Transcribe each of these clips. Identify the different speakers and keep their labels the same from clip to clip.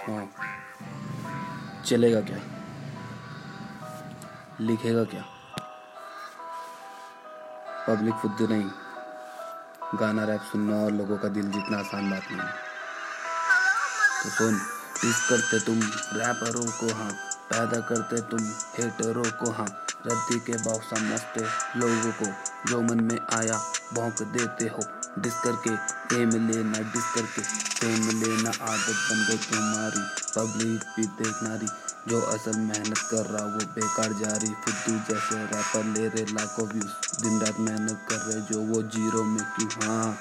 Speaker 1: हाँ। चलेगा क्या? लिखेगा क्या? पब्लिक फुद्दू नहीं। गाना रैप सुनना और लोगों का दिल जीतना आसान बात नहीं तो सुन, इस करते तुम रैपरों को हाँ पैदा करते तुम हेटरों को हाँ। रद्दी के बाव समझते लोगों को, जो मन में आया, भौंक देते हो। डिस करके फेम लेना डिस करके फेम लेना, आदत बन गई तुम्हारी। पब्लिक भी देखना रही जो असल मेहनत कर रहा, वो बेकार जा रही फुद्दू जैसे रैपर ले रहे, लाखों व्यूज़ दिन रात मेहनत कर रहे, जो वो ज़ीरो में क्यों हाँ।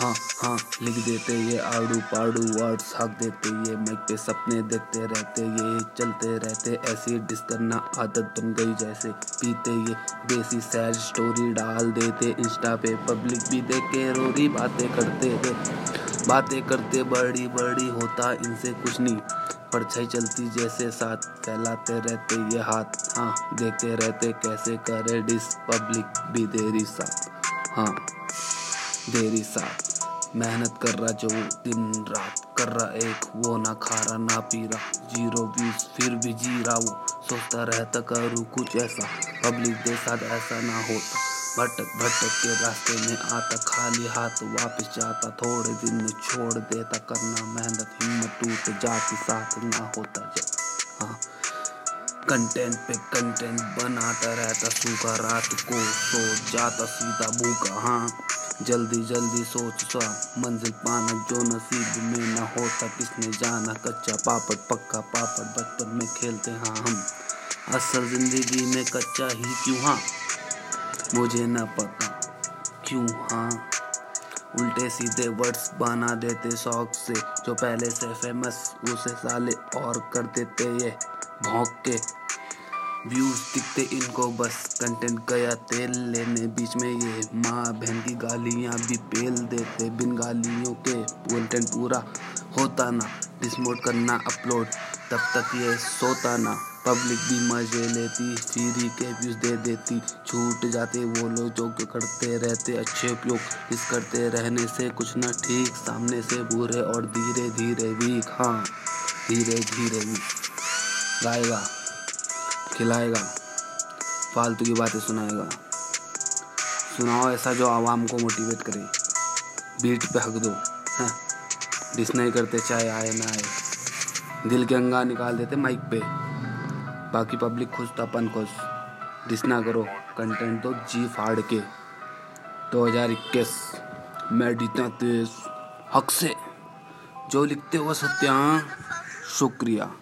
Speaker 1: हाँ हाँ लिख देते ये आड़ू पाड़ू वर्ड्स हक देते ये, मैक पे सपने देखते रहते ये, चलते रहते ऐसी डिस करना आदत बन गई जैसे पीते ये। देसी सैड स्टोरी डाल देते, इंस्टा पे पब्लिक भी देख के रोरी बातें करते थे बातें करते बड़ी बड़ी होता, इनसे कुछ नहीं परछाई चलती जैसे साथ फैलाते रहते ये हाथ। हाँ देखते रहते कैसे करे डिस, पब्लिक भी देरी साथ। हाँ। देरी साथ मेहनत कर रहा जो दिन रात कर रहा, एक वो ना खा रहा, ना पी रहा। ज़ीरो व्यूज़ फिर भी जी रहा वो। सोचता रहता करूँ कुछ ऐसा। पब्लिक के साथ ऐसा ना होता। भटक भटक के रास्ते में आता। खाली हाथ वापस जाता। थोड़े दिन में छोड़ देता। करना मेहनत, हिम्मत टूट जाती। साथ ना होता जब हाँ। कंटेंट पे कंटेंट बनाता रहता। सूखा रात को सो जाता। सीधा भूखा हाँ। जल्दी जल्दी सोच सा मंजिल पाना जो नसीब में न होता। किसने जाना? कच्चा पापड़, पक्का पापड़, बचपन में खेलते हाँ हम। असल ज़िंदगी में कच्चा ही क्यों हाँ? मुझे न पता क्यों हाँ। उल्टे सीधे वर्ड्स बना देते शौक से। जो पहले से फ़ेमस उसे साले और कर देते ये। भौंक के व्यूज़ दिखते इनको, बस कंटेंट गया तेल लेने। बीच में ये माँ बहन की गालियाँ भी पेल देते। बिन गालियों के कंटेंट पूरा होता ना। डिसमोट करना अपलोड तब तक ये सोता ना। पब्लिक भी मज़े लेती फ्री के व्यूज़ दे देती। छूट जाते, वो लोग जो करते रहते, अच्छे उपयोग इस करते रहने से कुछ ना ठीक, सामने से बुरे और धीरे धीरे वीक। हाँ धीरे धीरे वीक। गाएगा खिलाएगा, फालतू की बातें सुनाएगा। सुनाओ ऐसा जो आवाम को मोटिवेट करे। बीट पे हक दो, हैं। डिस नहीं करते, चाहे आए ना आए। दिल के अंगा निकाल देते माइक पे। बाकी पब्लिक खुश तो अपन खुश। डिस ना करो कंटेंट तो जी फाड़ के। 2021 मैं जीता तेज हक से। जो लिखते हो सत्या शुक्रिया।